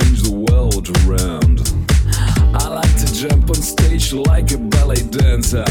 change the world around. I like to jump on stage like a ballet dancer.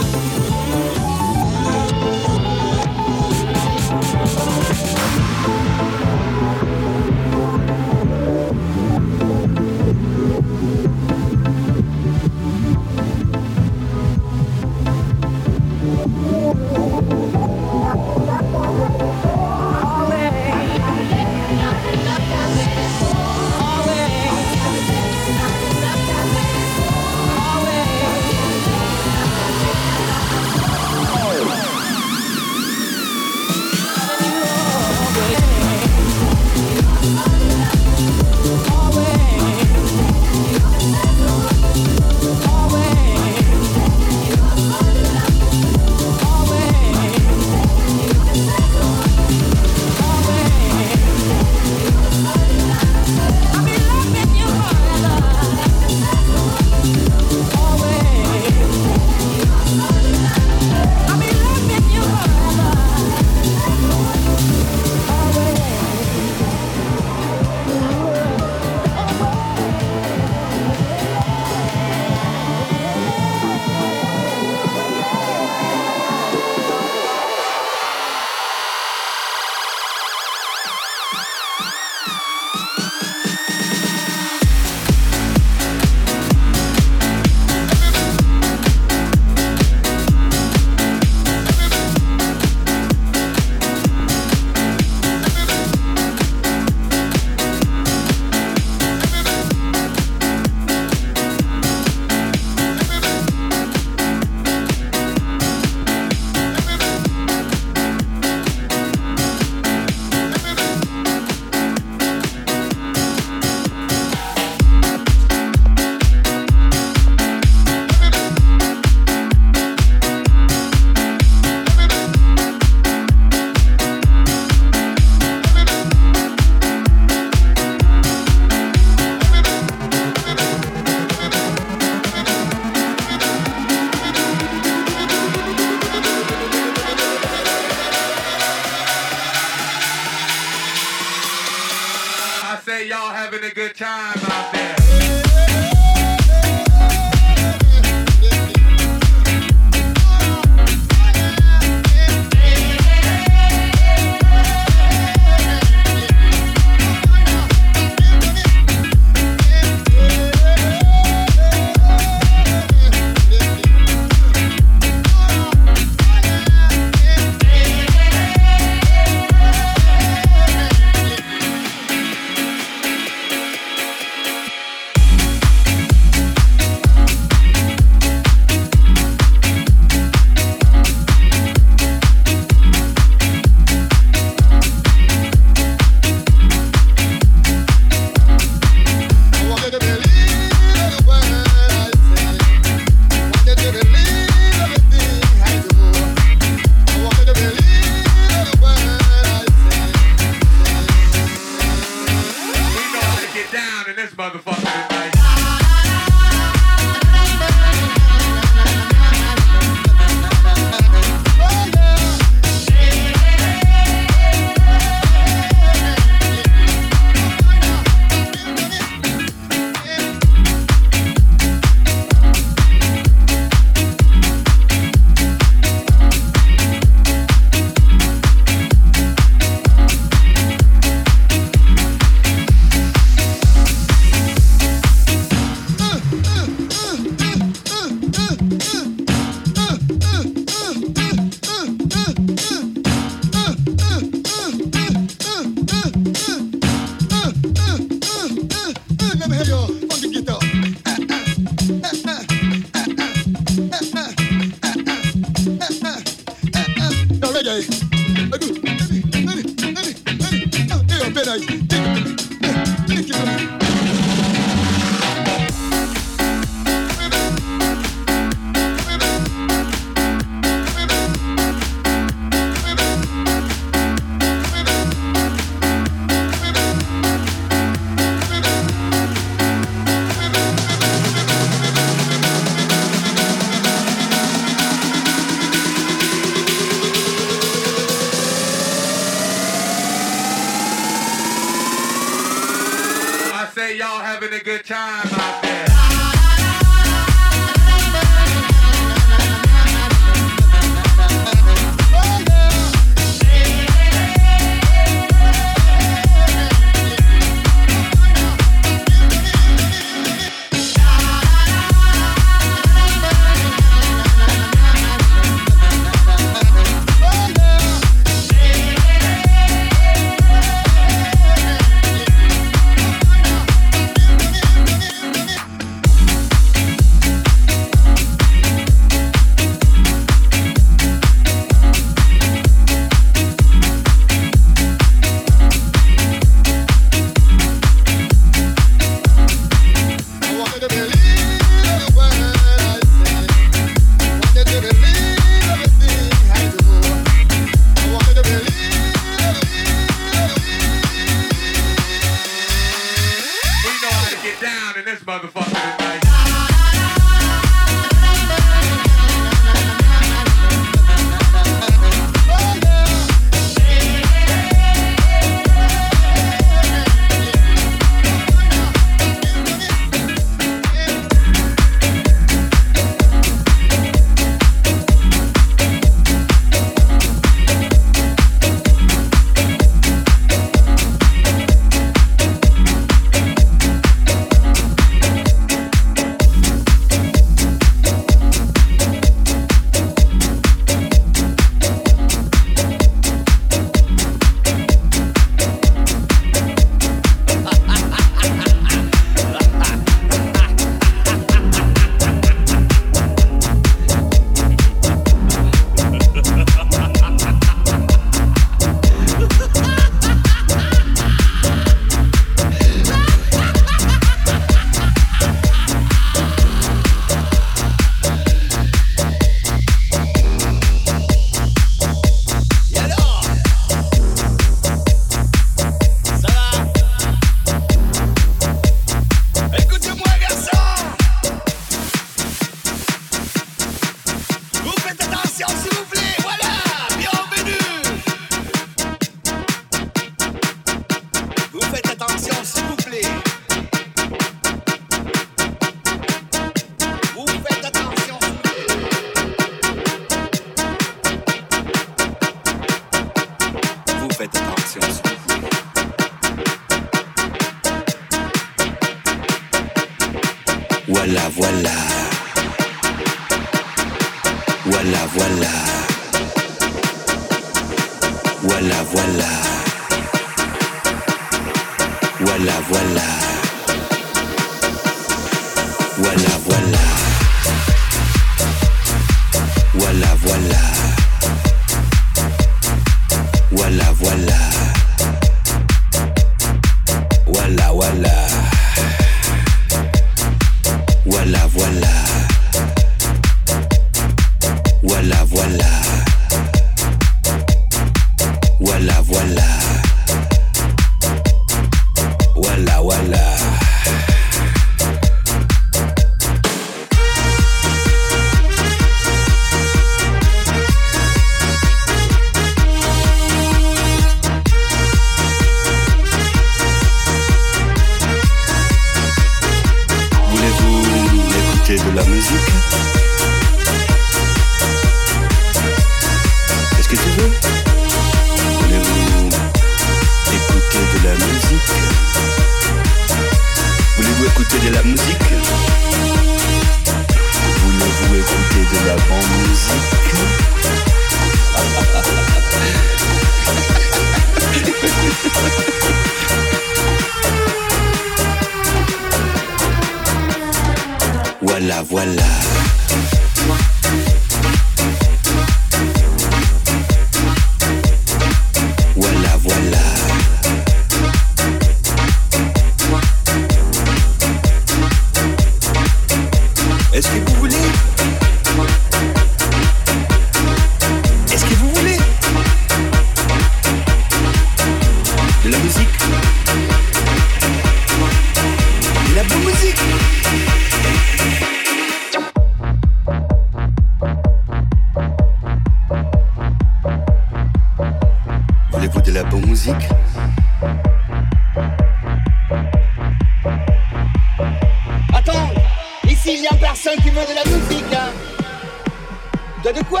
De quoi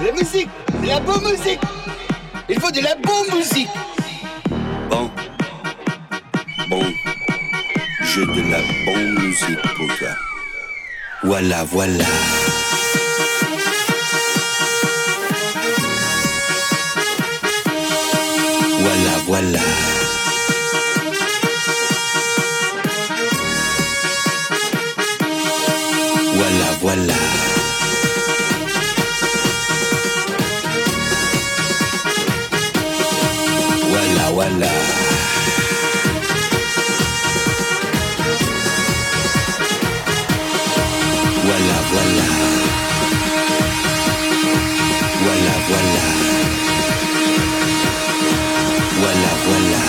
De la musique De la bonne musique Il faut de la bonne musique Bon. Bon. J'ai de la bonne musique pour toi. Voilà, voilà. Voilà, voilà. Voilà, voilà. Voilà, voilà. Voilà, voilà. Voilà, voilà.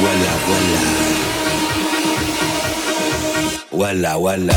Voilà, voilà. Voilà, voilà. Voilà,